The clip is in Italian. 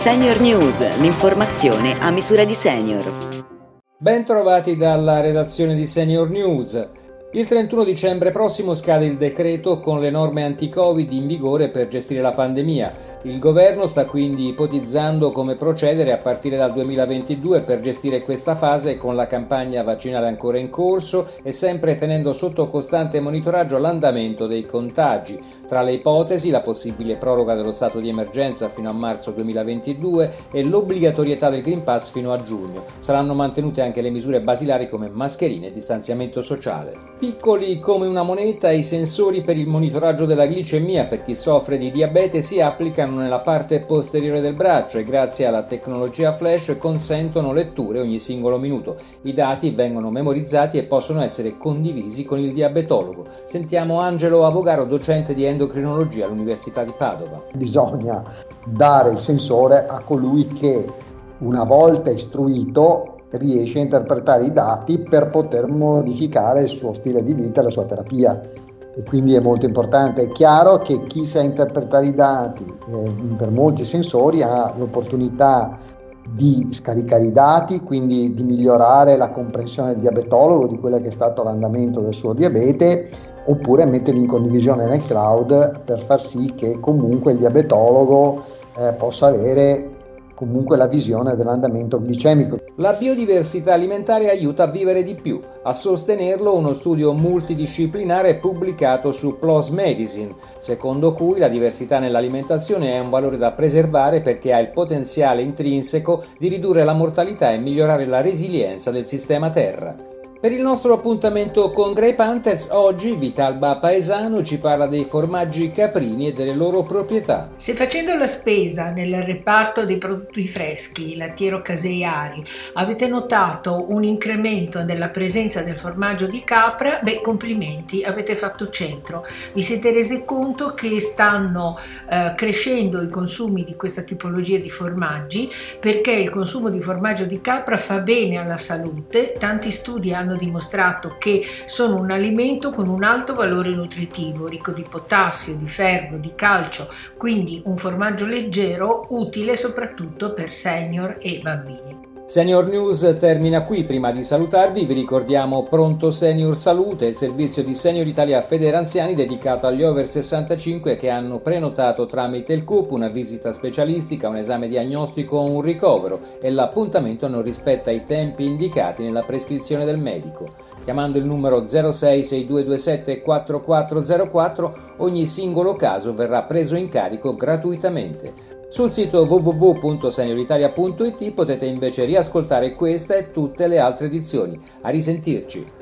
Senior News, l'informazione a misura di senior. Ben trovati dalla redazione di Senior News. Il 31 dicembre prossimo scade il decreto con le norme anti-Covid in vigore per gestire la pandemia. Il governo sta quindi ipotizzando come procedere a partire dal 2022 per gestire questa fase con la campagna vaccinale ancora in corso e sempre tenendo sotto costante monitoraggio l'andamento dei contagi. Tra le ipotesi la possibile proroga dello stato di emergenza fino a marzo 2022 e l'obbligatorietà del Green Pass fino a giugno. Saranno mantenute anche le misure basilari come mascherine e distanziamento sociale. Piccoli come una moneta, i sensori per il monitoraggio della glicemia per chi soffre di diabete si applicano nella parte posteriore del braccio e grazie alla tecnologia flash consentono letture ogni singolo minuto. I dati vengono memorizzati e possono essere condivisi con il diabetologo. Sentiamo Angelo Avogaro, docente di endocrinologia all'Università di Padova. Bisogna dare il sensore a colui che una volta istruito riesce a interpretare i dati per poter modificare il suo stile di vita e la sua terapia. E quindi è molto importante. È chiaro che chi sa interpretare i dati eh, per molti sensori ha l'opportunità di scaricare i dati, quindi di migliorare la comprensione del diabetologo di quello che è stato l'andamento del suo diabete, oppure metterli in condivisione nel cloud per far sì che comunque il diabetologo eh, possa avere comunque la visione dell'andamento glicemico. La biodiversità alimentare aiuta a vivere di più. A sostenerlo uno studio multidisciplinare pubblicato su PLOS Medicine, secondo cui la diversità nell'alimentazione è un valore da preservare perché ha il potenziale intrinseco di ridurre la mortalità e migliorare la resilienza del sistema Terra. Per il nostro appuntamento con Grey Panthers, oggi Vitalba Paesano ci parla dei formaggi caprini e delle loro proprietà. Se facendo la spesa nel reparto dei prodotti freschi, lattiero caseiari, avete notato un incremento nella presenza del formaggio di capra, beh, complimenti, avete fatto centro. Vi siete resi conto che stanno eh, crescendo i consumi di questa tipologia di formaggi perché il consumo di formaggio di capra fa bene alla salute. Tanti studi hanno hanno dimostrato che sono un alimento con un alto valore nutritivo, ricco di potassio, di ferro, di calcio, quindi un formaggio leggero utile soprattutto per senior e bambini. Senior News termina qui, prima di salutarvi vi ricordiamo Pronto Senior Salute, il servizio di Senior Italia Federanziani dedicato agli over 65 che hanno prenotato tramite il CUP una visita specialistica, un esame diagnostico o un ricovero e l'appuntamento non rispetta i tempi indicati nella prescrizione del medico. Chiamando il numero 066227 4404 ogni singolo caso verrà preso in carico gratuitamente. Sul sito www.senioritalia.it potete invece riascoltare questa e tutte le altre edizioni. A risentirci!